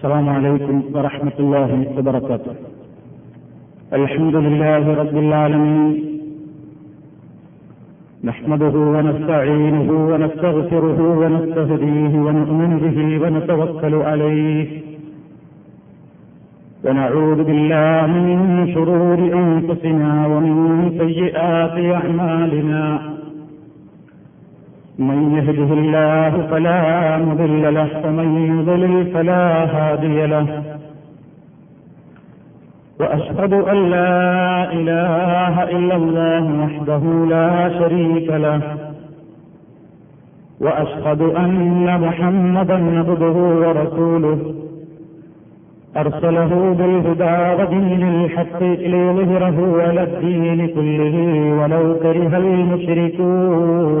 السلام عليكم ورحمة الله وبركاته. الحمد لله رب العالمين. نحمده ونستعينه ونستغفره ونستهديه ونؤمن به ونتوكل عليه. ونعوذ بالله من شرور أنفسنا ومن سيئات أعمالنا. من يهده الله فلا مضل له ومن يضلل فلا هادي له. وأشهد أن لا إله إلا الله وحده لا شريك له. وأشهد أن محمدا عبده ورسوله. أرسله بالهدى ودين الحق ليظهره على الدين كله ولو كره المشركون.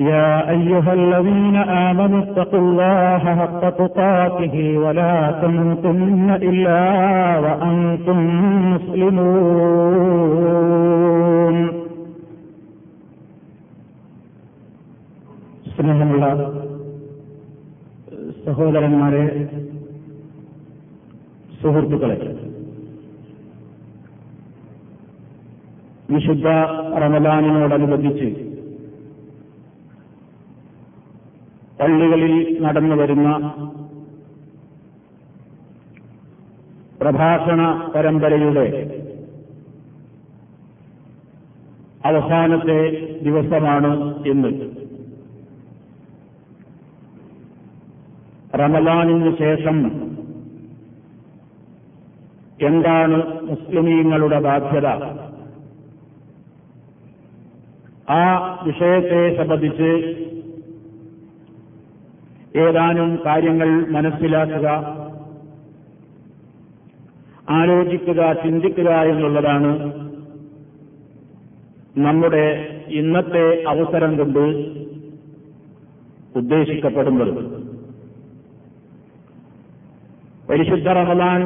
يا أيها الذين آمنوا اتقوا الله حق تقاته ولا تموتن إلا وأنتم مسلمون സ്നേഹമുള്ള സഹോദരന്മാരെ സുഹൃത്തുക്കളെ വിശുദ്ധ റമദാനിനോടനുബന്ധിച്ച് പള്ളികളിൽ നടന്നു വരുന്ന പ്രഭാഷണ പരമ്പരയുടെ അവസാനത്തെ ദിവസമാണ് ഇന്ന്. റമദാനിന് ശേഷം എന്താണ് മുസ്ലിമീങ്ങളുടെ ബാധ്യത? ആ വിഷയത്തെ സംബന്ധിച്ച് ഏതാനും കാര്യങ്ങൾ മനസ്സിലാക്കുക ആലോചിക്കുക ചിന്തിക്കുക എന്നുള്ളതാണ് നമ്മുടെ ഇന്നത്തെ അവസരം കൊണ്ട് ഉദ്ദേശിക്കപ്പെടുന്നത്. പരിശുദ്ധ റമദാൻ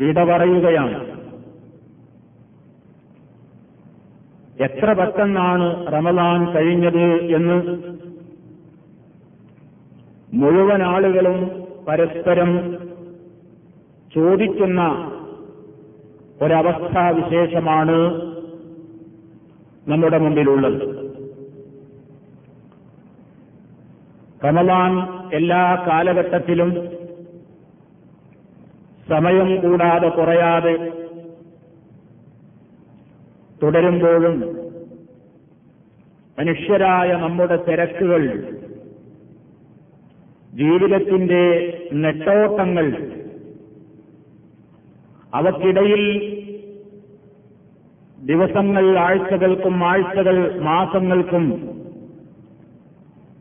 വിട പറയുകയാണ് എത്ര പെട്ടെന്നാണ് റമദാൻ കഴിഞ്ഞത് എന്ന് മുഴുവൻ ആളുകളും പരസ്പരം ചോദിക്കുന്ന ഒരവസ്ഥാവിശേഷമാണ് നമ്മുടെ മുമ്പിലുള്ളത്. റമദാൻ എല്ലാ കാലഘട്ടത്തിലും സമയം കൂടാതെ കുറയാതെ തുടരുമ്പോഴും മനുഷ്യരായ നമ്മുടെ തിരക്കുകൾ ജീവിതത്തിന്റെ നെട്ടോട്ടങ്ങൾ അവക്കിടയിൽ ദിവസങ്ങൾ ആഴ്ചകൾക്കും ആഴ്ചകൾ മാസങ്ങൾക്കും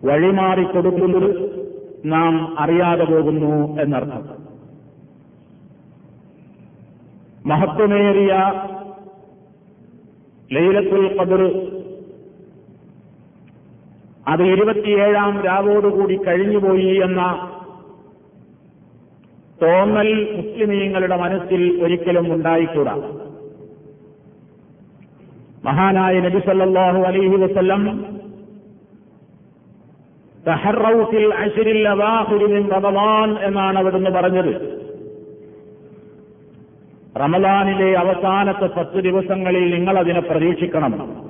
വഴിമാറി വഴിമാറിക്കൊടുക്കുന്നത് നാം അറിയാതെ പോകുന്നു എന്നർത്ഥം. മഹത്വമേറിയ ലൈലത്തുൽ ഖദർ അത് ഇരുപത്തിയേഴാം രാവോടുകൂടി കഴിഞ്ഞുപോയി എന്ന തോന്നൽ മുസ്ലിമീങ്ങളുടെ മനസ്സിൽ ഒരിക്കലും ഉണ്ടായിക്കൂടാ. മഹാനായ നബി സല്ലാഹു അലൈഹി വസ്ല്ലം തഹറൌഫിൽ അശ്രിൽ അവാഖിരി മിൻ റമളാൻ എന്നാണ് അവിടുന്ന് പറഞ്ഞത്. റമദാനിലെ അവസാനത്തെ പത്ത് ദിവസങ്ങളിൽ നിങ്ങൾ അതിനെ പ്രതീക്ഷിക്കണം.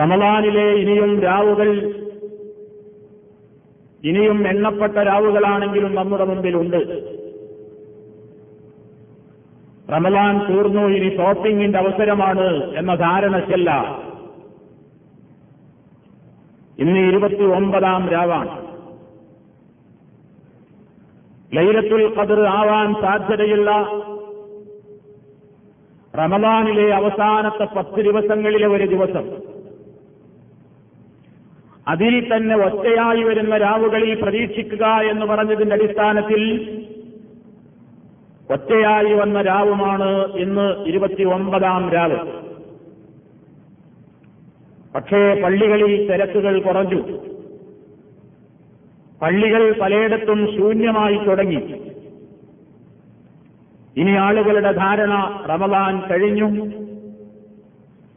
റമദാനിലെ ഇനിയും രാവുകൾ ഇനിയും എണ്ണപ്പെട്ട രാവുകളാണെങ്കിലും നമ്മുടെ മുമ്പിലുണ്ട്. റമലാൻ തീർന്നു ഇനി ഷോപ്പിംഗിന്റെ അവസരമാണ് എന്ന ധാരണയ്ക്കല്ല ഇന്ന് ഇരുപത്തി ഒമ്പതാം രാവാണ്. ലൈലത്തുൽ ഖദർ ആവാൻ സാധ്യതയുള്ള റമദാനിലെ അവസാനത്തെ പത്ത് ദിവസങ്ങളിലെ ഒരു ദിവസം അതിൽ തന്നെ ഒറ്റയായി വരുന്ന രാവുകളിൽ പ്രതീക്ഷിക്കുക എന്ന് പറഞ്ഞതിന്റെ അടിസ്ഥാനത്തിൽ ഒറ്റയായി വന്ന രാവുമാണ് ഇന്ന് ഇരുപത്തിയൊമ്പതാം രാവ്. പക്ഷേ പള്ളികളിൽ തിരക്കുകൾ കുറഞ്ഞു. പള്ളികൾ പലയിടത്തും ശൂന്യമായി തുടങ്ങി. ഇനി ആളുകളുടെ ധാരണ റമദാൻ കഴിഞ്ഞു.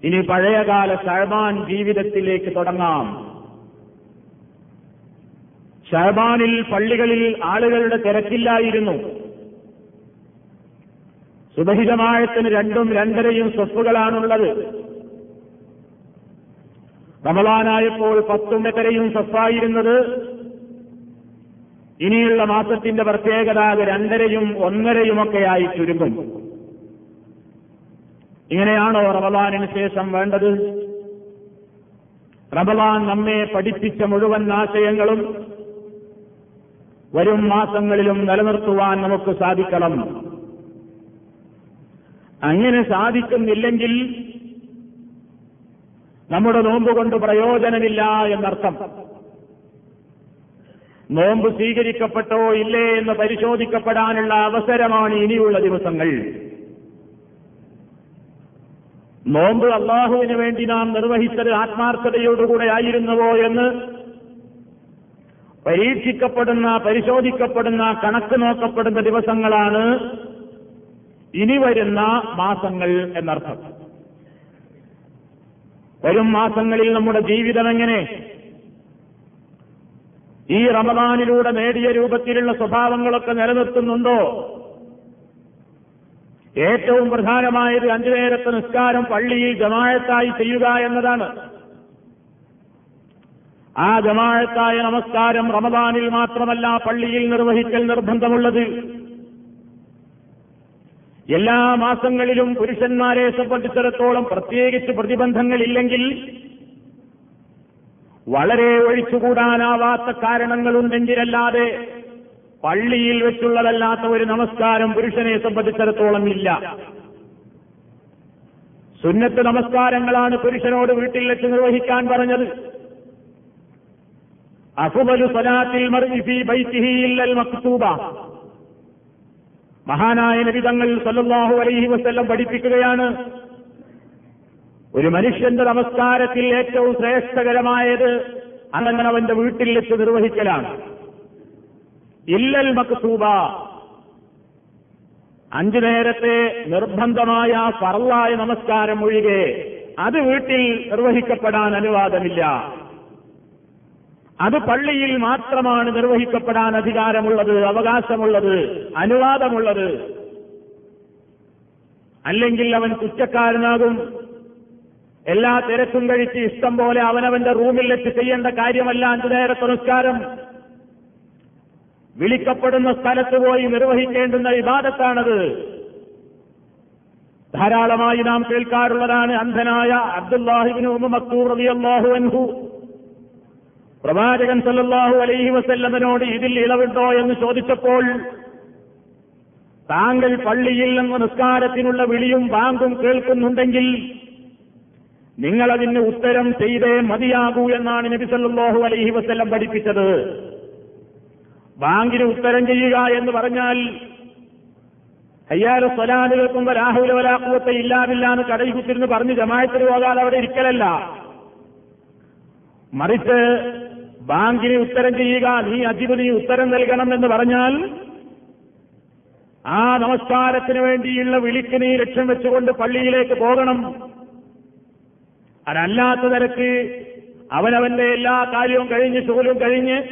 ഇനി പഴയകാല ഷഹബാൻ ജീവിതത്തിലേക്ക് തുടങ്ങാം. ഷഹബാനിൽ പള്ളികളിൽ ആളുകളുടെ തിരക്കില്ലായിരുന്നു. സുബഹിതമായത്തിന് രണ്ടും രണ്ടരയും സ്വത്തുകളാണുള്ളത് റമലാനായപ്പോൾ പത്തും എട്ടരയും ഇനിയുള്ള മാസത്തിന്റെ പ്രത്യേകത അത് രണ്ടരയും ഒന്നരയുമൊക്കെയായി ചുരുങ്ങും. ഇങ്ങനെയാണോ റമലാനിന് ശേഷം വേണ്ടത്? റമലാൻ നമ്മെ പഠിപ്പിച്ച മുഴുവൻ ആശയങ്ങളും വരും മാസങ്ങളിലും നിലനിർത്തുവാൻ നമുക്ക് സാധിക്കണം. അങ്ങനെ സാധിക്കുന്നില്ലെങ്കിൽ നമ്മുടെ നോമ്പ് കൊണ്ട് പ്രയോജനമില്ല എന്നർത്ഥം. നോമ്പ് സ്വീകരിക്കപ്പെട്ടോ ഇല്ലേ എന്ന് പരിശോധിക്കപ്പെടാനുള്ള അവസരമാണ് ഇനിയുള്ള ദിവസങ്ങൾ. നോമ്പ് അള്ളാഹുവിന് വേണ്ടി നാം നിർവഹിച്ചത് ആത്മാർത്ഥതയോടുകൂടെ ആയിരുന്നുവോ എന്ന് പരീക്ഷിക്കപ്പെടുന്ന പരിശോധിക്കപ്പെടുന്ന കണക്ക് നോക്കപ്പെടുന്ന ദിവസങ്ങളാണ് ഇനി വരുന്ന മാസങ്ങൾ എന്നർത്ഥം. വരും മാസങ്ങളിൽ നമ്മുടെ ജീവിതം എങ്ങനെ? ഈ റമദാനിലൂടെ നേടിയ രൂപത്തിലുള്ള സ്വഭാവങ്ങളൊക്കെ നിലനിർത്തുന്നുണ്ടോ? ഏറ്റവും പ്രധാനമായത് അഞ്ചു നേരത്തെ നിസ്കാരം പള്ളിയിൽ ജമായത്തായി ചെയ്യുക എന്നതാണ്. ആ ജമാഴത്തായ നമസ്കാരം റമദാനിൽ മാത്രമല്ല പള്ളിയിൽ നിർവഹിക്കൽ നിർബന്ധമുള്ളത്. എല്ലാ മാസങ്ങളിലും പുരുഷന്മാരെ സംബന്ധിച്ചിടത്തോളം പ്രത്യേകിച്ച് പ്രതിബന്ധങ്ങളില്ലെങ്കിൽ വളരെ ഒഴിച്ചുകൂടാനാവാത്ത കാരണങ്ങളുണ്ടെങ്കിലല്ലാതെ പള്ളിയിൽ വെച്ചുള്ളതല്ലാത്ത ഒരു നമസ്കാരം പുരുഷനെ സംബന്ധിച്ചിടത്തോളം ഇല്ല. സുന്നത്ത് നമസ്കാരങ്ങളാണ് പുരുഷനോട് വീട്ടിൽ വെച്ച് നിർവഹിക്കാൻ പറഞ്ഞത്. അഫുബലു സലാത്തിൽ മക്തൂബ. മഹാനായ നബിതങ്ങൾ സല്ലാഹു അലൈഹി വസല്ലം പഠിപ്പിക്കുകയാണ്. ഒരു മനുഷ്യന്റെ നമസ്കാരത്തിൽ ഏറ്റവും ശ്രേഷ്ഠകരമായത് അങ്ങനെ അവന്റെ വീട്ടിൽ വെച്ച് നിർവഹിക്കലാണ്. ഇല്ലൽ മക്സൂബ അഞ്ചു നേരത്തെ നിർബന്ധമായ ഫറലായ നമസ്കാരം ഒഴികെ അത് വീട്ടിൽ നിർവഹിക്കപ്പെടാൻ അനുവാദമില്ല. അത് പള്ളിയിൽ മാത്രമാണ് നിർവഹിക്കപ്പെടാൻ അധികാരമുള്ളത് അവകാശമുള്ളത് അനുവാദമുള്ളത്. അല്ലെങ്കിൽ അവൻ കുറ്റക്കാരനാകും. എല്ലാ തിരക്കും കഴിച്ച് ഇഷ്ടം പോലെ അവനവന്റെ റൂമിൽ വെച്ച് ചെയ്യേണ്ട കാര്യമല്ല അഞ്ചു നേരത്തെ നിസ്കാരം വിളിക്കപ്പെടുന്ന സ്ഥലത്ത് പോയി നിർവഹിക്കേണ്ടുന്ന വിവാദത്താണത് ധാരാളമായി നാം കേൾക്കാറുള്ളതാണ് അന്ധനായ അബ്ദുല്ലാഹിബിനു ഉമ മക്തൂർ റളിയല്ലാഹു അൻഹു. പ്രവാചകൻ സല്ലാഹു അലൈഹി വസല്ലമനോട് ഇതിൽ ഇളവുണ്ടോ എന്ന് ചോദിച്ചപ്പോൾ താങ്കൾ പള്ളിയിൽ നിന്ന് നിസ്കാരത്തിനുള്ള വിളിയും ബാങ്കും കേൾക്കുന്നുണ്ടെങ്കിൽ നിങ്ങളതിന് ഉത്തരം ചെയ്തേ മതിയാകൂ എന്നാണ് നബി സല്ലല്ലാഹു അലൈഹി വസ്ല്ലം പഠിപ്പിച്ചത്. ബാങ്കിന് ഉത്തരം ചെയ്യുക എന്ന് പറഞ്ഞാൽ അയ്യാല സ്വലാനുകൾക്കും കേൾക്കുമ്പോൾ രാഹുല വലാക്കുവത്തെ ഇല്ലാതില്ല എന്ന് കടയിൽ കുത്തിരുന്ന് പറഞ്ഞ് ജമായത്തിന് പോകാതെ അവിടെ ഇരിക്കലല്ല. മറിച്ച് ബാങ്കിന് ഉത്തരം ചെയ്യുക നീ അധിപതി ഉത്തരം നൽകണം എന്ന് പറഞ്ഞാൽ ആ നമസ്കാരത്തിന് വേണ്ടിയുള്ള വിളിക്ക് നീ ലക്ഷ്യം വെച്ചുകൊണ്ട് പള്ളിയിലേക്ക് പോകണം. അതല്ലാത്ത നിരക്ക് അവനവന്റെ എല്ലാ കാര്യവും കഴിഞ്ഞ് ശൂലും കഴിഞ്ഞ്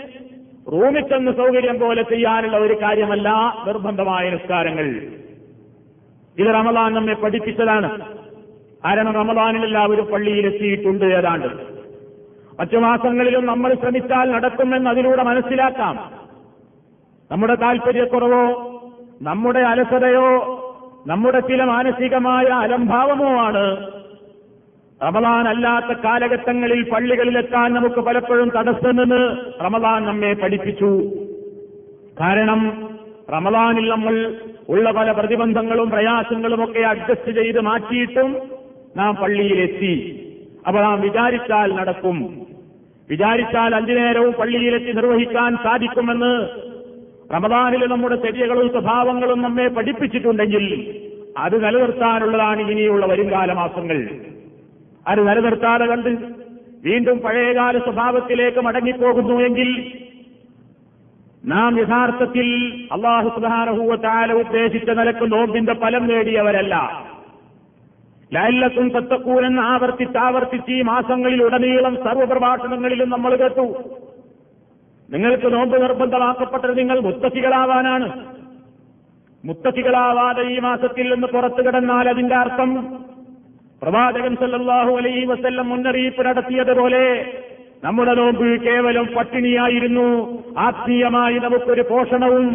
റൂമിൽ ചെന്ന് സൗകര്യം പോലെ ചെയ്യാനുള്ള ഒരു കാര്യമല്ല നിർബന്ധമായ നിസ്കാരങ്ങൾ. ഇത് റമദാൻ നമ്മെ പഠിപ്പിച്ചതാണ്. കാരണം റമദാനിൽ എല്ലാവരും പള്ളിയിലെത്തിയിട്ടുണ്ട് ഏതാണ്ട്. മറ്റു മാസങ്ങളിലും നമ്മൾ ശ്രമിച്ചാൽ നടക്കുമെന്ന് അതിലൂടെ മനസ്സിലാക്കാം. നമ്മുടെ താൽപര്യക്കുറവോ നമ്മുടെ അലസതയോ നമ്മുടെ ചില മാനസികമായ അലംഭാവമോ ആണ്. റമദാൻ അല്ലാത്ത കാലഘട്ടങ്ങളിൽ പള്ളികളിലെത്താൻ നമുക്ക് പലപ്പോഴും തടസ്സമെന്ന് റമദാൻ നമ്മെ പഠിപ്പിച്ചു. കാരണം റമദാനിൽ നമ്മൾ ഉള്ള പല പ്രതിബന്ധങ്ങളും പ്രയാസങ്ങളും ഒക്കെ അഡ്ജസ്റ്റ് ചെയ്ത് മാറ്റിയിട്ടും നാം പള്ളിയിലെത്തി. അപ്പോൾ നാം വിചാരിച്ചാൽ നടക്കും. വിചാരിച്ചാൽ അഞ്ചു നേരവും പള്ളിയിലെത്തി നിർവഹിക്കാൻ സാധിക്കുമെന്ന് റമദാനിൽ നമ്മുടെ ചര്യകളും സ്വഭാവങ്ങളും നമ്മെ പഠിപ്പിച്ചിട്ടുണ്ടെങ്കിൽ അത് നിലനിർത്താനുള്ളതാണ് ഇനിയുള്ള വരുംകാല മാസങ്ങൾ. അത് നിലനിർത്താതെ കണ്ട് വീണ്ടും പഴയകാല സ്വഭാവത്തിലേക്ക് മടങ്ങിപ്പോകുന്നു എങ്കിൽ നാം യഥാർത്ഥത്തിൽ അള്ളാഹു സുധാനഹൂവത്താല ഉദ്ദേശിച്ച നിലയ്ക്ക് നോമ്പിന്റെ ഫലം നേടിയവരല്ല. ലല്ലത്തും തത്തക്കൂരൻ ആവർത്തിച്ച് ആവർത്തിച്ച് ഈ മാസങ്ങളിൽ ഉടനീളം സർവപ്രഭാഷണങ്ങളിലും നമ്മൾ കേട്ടു. നിങ്ങൾക്ക് നോമ്പ് നിർബന്ധമാക്കപ്പെട്ടത് നിങ്ങൾ മുത്തശ്ശികളാവാനാണ് മുത്തശ്ശികളാവാതെ ഈ മാസത്തിൽ നിന്ന് പുറത്തു കിടന്നാൽ അതിന്റെ അർത്ഥം പ്രവാചകൻ സല്ലാഹു അലൈ വസ്ല്ലം മുന്നറിയിപ്പ് നടത്തിയതുപോലെ നമ്മുടെ നോമ്പ് കേവലം പട്ടിണിയായിരുന്നു. ആത്മീയമായി നമുക്കൊരു പോഷണവും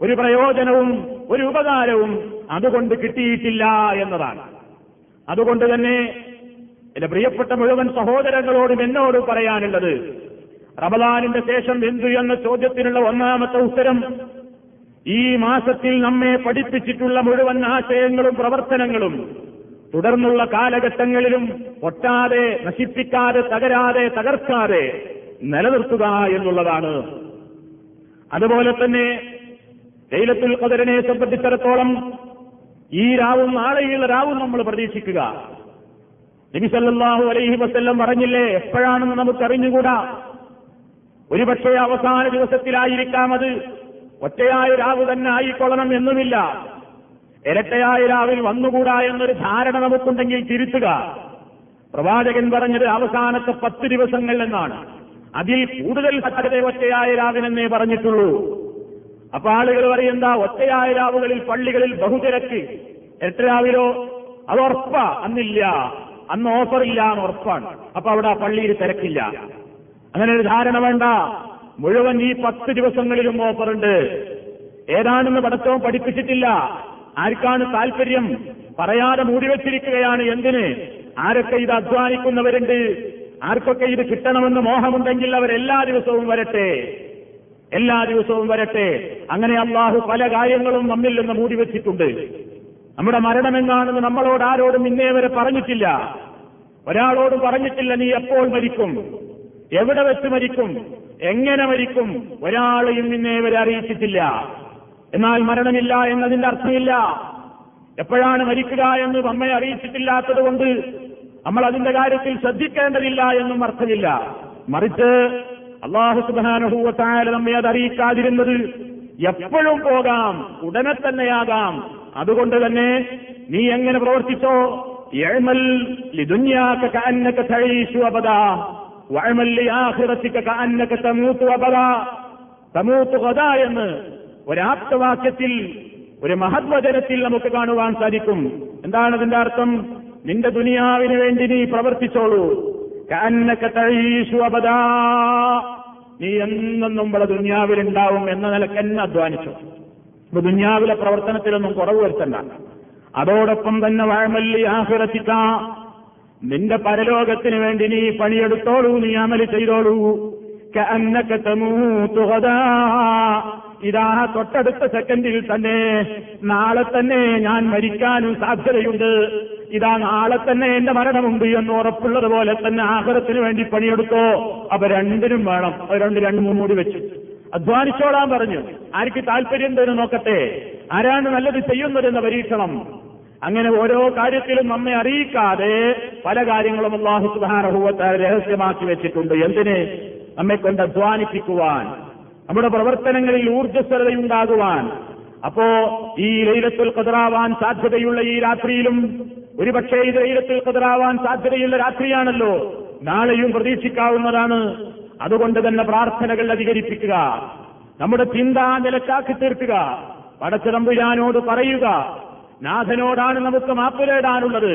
ഒരു പ്രയോജനവും ഒരു ഉപകാരവും അതുകൊണ്ട് കിട്ടിയിട്ടില്ല എന്നതാണ്. അതുകൊണ്ട് തന്നെ എന്റെ പ്രിയപ്പെട്ട മുഴുവൻ സഹോദരങ്ങളോടും എന്നോട് പറയാനുള്ളത് റമദാനിന്റെ ശേഷം എന്തു എന്ന ചോദ്യത്തിനുള്ള ഒന്നാമത്തെ ഉത്തരം ഈ മാസത്തിൽ നമ്മെ പഠിപ്പിച്ചിട്ടുള്ള മുഴുവൻ ആശയങ്ങളും പ്രവർത്തനങ്ങളും തുടർന്നുള്ള കാലഘട്ടങ്ങളിലും പൊട്ടാതെ നശിപ്പിക്കാതെ തകരാതെ തകർക്കാതെ നിലനിർത്തുക എന്നുള്ളതാണ്. അതുപോലെ തന്നെ ലൈലത്തുൽ ഖദറിനെ സംബന്ധിച്ചിടത്തോളം ഈ രാവും നാളെയുള്ള രാവും നമ്മൾ പ്രതീക്ഷിക്കുക. നബിസല്ലാഹു അലൈഹി വസ്ല്ലം പറഞ്ഞില്ലേ എപ്പോഴാണെന്ന് നമുക്കറിഞ്ഞുകൂടാ? ഒരുപക്ഷെ അവസാന ദിവസത്തിലായിരിക്കാം അത്. ഒറ്റയായ രാവ് തന്നെ ആയിക്കൊള്ളണം എന്നുമില്ല. ഇരട്ടയായ രാവിൽ വന്നുകൂടാ എന്നൊരു ധാരണ നമുക്കുണ്ടെങ്കിൽ തിരുത്തുക. പ്രവാചകൻ പറഞ്ഞത് അവസാനത്തെ പത്ത് ദിവസങ്ങൾ എന്നാണ്. അതിൽ കൂടുതൽ സാധ്യത ഒറ്റയായ രാവിനെന്നേ പറഞ്ഞിട്ടുള്ളൂ. അപ്പൊ ആളുകൾ പറയുന്ന ഒറ്റയായ രാവുകളിൽ പള്ളികളിൽ ബഹുതിരക്ക്? ഇരട്ട രാവിലോ അത് ഉറപ്പ. അന്നില്ല. അന്ന് ഓഫറില്ല എന്ന് ഉറപ്പാണ്. അപ്പൊ അവിടെ ആ പള്ളിയിൽ തിരക്കില്ല. അങ്ങനെ ഒരു ധാരണ വേണ്ട. മുഴുവൻ ഈ പത്ത് ദിവസങ്ങളിലും ഓഫറുണ്ട് ഏതാണെന്ന് പഠിത്തവും പഠിപ്പിച്ചിട്ടില്ല. ആർക്കാണ് താല്പര്യം? പറയാതെ മൂടിവെച്ചിരിക്കുകയാണ് എന്തിന്? ആരൊക്കെ ഇത് അധ്വാനിക്കുന്നവരുണ്ട്? ആർക്കൊക്കെ ഇത് കിട്ടണമെന്ന് മോഹമുണ്ടെങ്കിൽ അവർ എല്ലാ ദിവസവും വരട്ടെ. എല്ലാ ദിവസവും വരട്ടെ. അങ്ങനെ അള്ളാഹു പല കാര്യങ്ങളും നമ്മിൽ നിന്ന് മൂടി വെച്ചിട്ടുണ്ട്. നമ്മുടെ മരണമെന്നാണെന്ന് നമ്മളോട് ആരോടും ഇന്നേ വരെ പറഞ്ഞിട്ടില്ല. ഒരാളോടും പറഞ്ഞിട്ടില്ല നീ എപ്പോൾ മരിക്കും? എവിടെ വെച്ച് മരിക്കും? എങ്ങനെ മരിക്കും? ഒരാളെയും ഇന്നേ വരെ അറിയിച്ചിട്ടില്ല. എന്നാൽ മരണമില്ല എന്നതിന്റെ അർത്ഥമില്ല. എപ്പോഴാണ് മരിക്കുക എന്ന് നമ്മെ അറിയിച്ചിട്ടില്ലാത്തത് കൊണ്ട് നമ്മൾ അതിന്റെ കാര്യത്തിൽ ശ്രദ്ധിക്കേണ്ടതില്ല എന്നും അർത്ഥമില്ല. മറിച്ച് അള്ളാഹു സുബാനുഭൂവത്തായ നമ്മെ അത് അറിയിക്കാതിരുന്നത് എപ്പോഴും പോകാം ഉടനെ തന്നെയാകാം. അതുകൊണ്ട് തന്നെ നീ എങ്ങനെ പ്രവർത്തിച്ചോ? എഴുമൽ എന്ന് ഒരാപ്തവാക്യത്തിൽ ഒരു മഹത്വചനത്തിൽ നമുക്ക് കാണുവാൻ സാധിക്കും. എന്താണ് അതിന്റെ അർത്ഥം? നിന്റെ ദുനിയാവിന് വേണ്ടി നീ പ്രവർത്തിച്ചോളൂ. നീ എന്നെന്നും ഇവിടെ ദുന്യാവിലുണ്ടാവും എന്ന നിലയ്ക്ക് എന്നെ അധ്വാനിച്ചു. ഇപ്പൊ ദുന്യാവിലെ പ്രവർത്തനത്തിലൊന്നും കുറവ് വരുത്തണ്ട. അതോടൊപ്പം തന്നെ വഴമല്ലി ആഹ്റത്തിക്ക. നിന്റെ പരലോകത്തിന് വേണ്ടി നീ പണിയെടുത്തോളൂ നീ അമലി ചെയ്തോളൂ. ഇതാ തൊട്ടടുത്ത സെക്കൻഡിൽ തന്നെ നാളെ തന്നെ ഞാൻ മരിക്കാനും സാധ്യതയുണ്ട്. ഇതാ നാളെ തന്നെ എന്റെ മരണമുണ്ട് എന്ന് ഉറപ്പുള്ളത് പോലെ തന്നെ ആഹാരത്തിന് വേണ്ടി പണിയെടുത്തോ. അപ്പൊ രണ്ടിനും വേണം. രണ്ട് രണ്ട് മൂന്നൂടി വെച്ചു. അധ്വാനിച്ചോളാൻ പറഞ്ഞു. ആർക്ക് താല്പര്യം തരും നോക്കട്ടെ. ആരാണ് നല്ലത് ചെയ്യുന്നതെന്ന പരീക്ഷണം. അങ്ങനെ ഓരോ കാര്യത്തിലും നമ്മെ അറിയിക്കാതെ പല കാര്യങ്ങളും അള്ളാഹു സുധാരഹൂവത്തെ രഹസ്യമാക്കി വെച്ചിട്ടുണ്ട്. എന്തിന്? നമ്മെ കൊണ്ട് അധ്വാനിപ്പിക്കുവാൻ. നമ്മുടെ പ്രവർത്തനങ്ങളിൽ ഊർജസ്വലതയുണ്ടാകുവാൻ അപ്പോ ഈ ലൈലത്തുൽ കതിറാവാൻ സാധ്യതയുള്ള ഈ രാത്രിയിലും ഒരുപക്ഷേ ഈ ലൈലത്തുൽ കതിറാവാൻ സാധ്യതയുള്ള രാത്രിയാണല്ലോ നാളെയും പ്രതീക്ഷിക്കാവുന്നതാണ്. അതുകൊണ്ട് തന്നെ പ്രാർത്ഥനകൾ അധികരിപ്പിക്കുക നമ്മുടെ ചിന്ത നിലക്കാക്കി തീർക്കുക പടച്ചിറമ്പുരാനോട് പറയുക നാഥനോടാണ് നമുക്ക് മാപ്പ് നേടാനുള്ളത്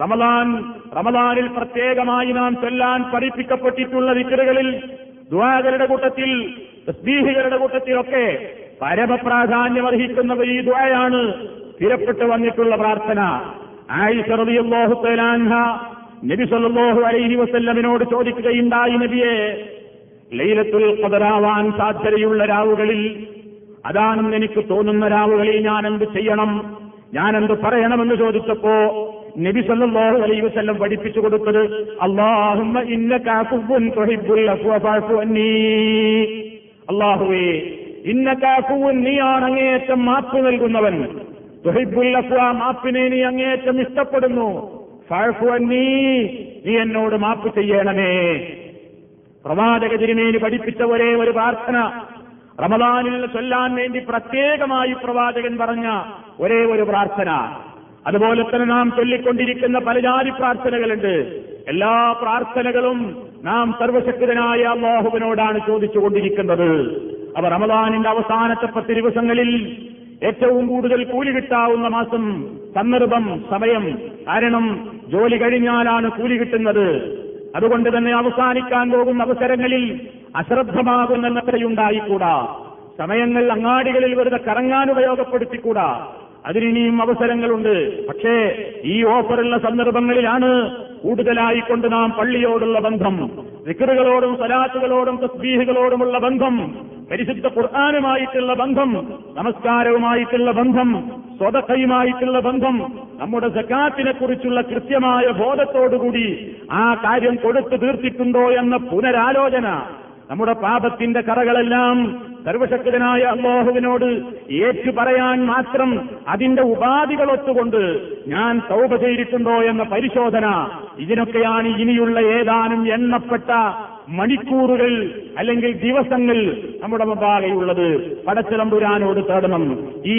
റമദാൻ റമദാനിൽ പ്രത്യേകമായി നാം ചൊല്ലാൻ പഠിപ്പിക്കപ്പെട്ടിട്ടുള്ള വിക്കറുകളിൽ ദുവാകരുടെ കൂട്ടത്തിൽ തസ്ബീഹികളുടെ കൂട്ടത്തിലൊക്കെ പരമപ്രാധാന്യം അർഹിക്കുന്ന ഈ ദുആയാണ്. സ്ഥിരപ്പെട്ടു വന്നിട്ടുള്ള പ്രാർത്ഥന. ആയിഷ റളിയല്ലാഹു തആല നബി സല്ലല്ലാഹു അലൈഹി വസല്ലമിനോട് ചോദിക്കുകയുണ്ടായി നബിയെ. ലൈലത്തുൽ ഖദറാവാൻ സാധ്യതയുള്ള രാവുകളിൽ അതാണെന്ന് എനിക്ക് തോന്നുന്ന രാവുകളിൽ ഞാൻ എന്ത് ചെയ്യണം? ഞാൻ എന്ത് പറയണമെന്ന് ചോദിച്ചപ്പോ നബി സല്ലല്ലാഹു അലൈഹി വസല്ലം പഠിപ്പിച്ചു കൊടുത്തത് അല്ലാഹുമ്മ ഇന്നക അഫുവ്വുൻ തുഹിബ്ബുൽ അഫ്വ ഫഅഫു അന്നീ. അല്ലാഹുവേ ഇന്നക്കാക്കുവും നീയാണ് അങ്ങേയറ്റം മാപ്പ് നൽകുന്നവൻ. തുഹിബ്ബുൽ അഫ്വ മാപ്പിനെ നീ അങ്ങേയറ്റം ഇഷ്ടപ്പെടുന്നു. നീ നീ എന്നോട് മാപ്പ് ചെയ്യണമേ. പ്രവാചക തിരുമേനി പഠിപ്പിച്ച ഒരേ ഒരു പ്രാർത്ഥന. റമദാനിൽ ചൊല്ലാൻ വേണ്ടി പ്രത്യേകമായി പ്രവാചകൻ പറഞ്ഞ ഒരേ ഒരു പ്രാർത്ഥന. അതുപോലെ തന്നെ നാം ചൊല്ലിക്കൊണ്ടിരിക്കുന്ന പല ജാതി പ്രാർത്ഥനകളുണ്ട്. എല്ലാ പ്രാർത്ഥനകളും നാം സർവശക്തനായ അള്ളാഹുവിനോടാണ് ചോദിച്ചുകൊണ്ടിരിക്കുന്നത്. അവ റമദാനിന്റെ അവസാനത്തെ പത്ത് ദിവസങ്ങളിൽ ഏറ്റവും കൂടുതൽ കൂലി കിട്ടാവുന്ന മാസം സന്ദർഭം സമയം കാരണം ജോലി കഴിഞ്ഞാലാണ് കൂലി കിട്ടുന്നത്. അതുകൊണ്ട് തന്നെ അവസാനിക്കാൻ പോകുന്ന അവസരങ്ങളിൽ അശ്രദ്ധമാകുന്ന സമയങ്ങൾ അങ്ങാടികളിൽ വെറുതെ കറങ്ങാൻ ഉപയോഗപ്പെടുത്തിക്കൂടാ. അതിനിനിയും അവസരങ്ങളുണ്ട്. പക്ഷേ ഈ ഓഫറുള്ള സന്ദർഭങ്ങളിലാണ് കൂടുതലായിക്കൊണ്ട് നാം പള്ളിയോടുള്ള ബന്ധം വിക്രുകളോടും സലാത്തുകളോടും തസ്ബീഹുകളോടുമുള്ള ബന്ധം പരിശുദ്ധ ഖുർആാനുമായിട്ടുള്ള ബന്ധം നമസ്കാരവുമായിട്ടുള്ള ബന്ധം സ്വതക്കയുമായിട്ടുള്ള ബന്ധം നമ്മുടെ സക്കാത്തിനെ കുറിച്ചുള്ള കൃത്യമായ ബോധത്തോടുകൂടി ആ കാര്യം കൊടുത്തു തീർത്തിട്ടുണ്ടോ എന്ന പുനരാലോചന നമ്മുടെ പാപത്തിന്റെ കറകളെല്ലാം സർവശക്തനായ അള്ളാഹുവിനോട് ഏറ്റു പറയാൻ മാത്രം അതിന്റെ ഉപാധികൾ ഒത്തുകൊണ്ട് ഞാൻ തൗപ ചെയ്തിട്ടുണ്ടോ എന്ന പരിശോധന ഇതിനൊക്കെയാണ് ഇനിയുള്ള ഏതാനും എണ്ണപ്പെട്ട മണിക്കൂറുകൾ അല്ലെങ്കിൽ ദിവസങ്ങൾ നമ്മുടെ മുമ്പാകെയുള്ളത് പടച്ചിലമ്പുരാനോട് തേടണം. ഈ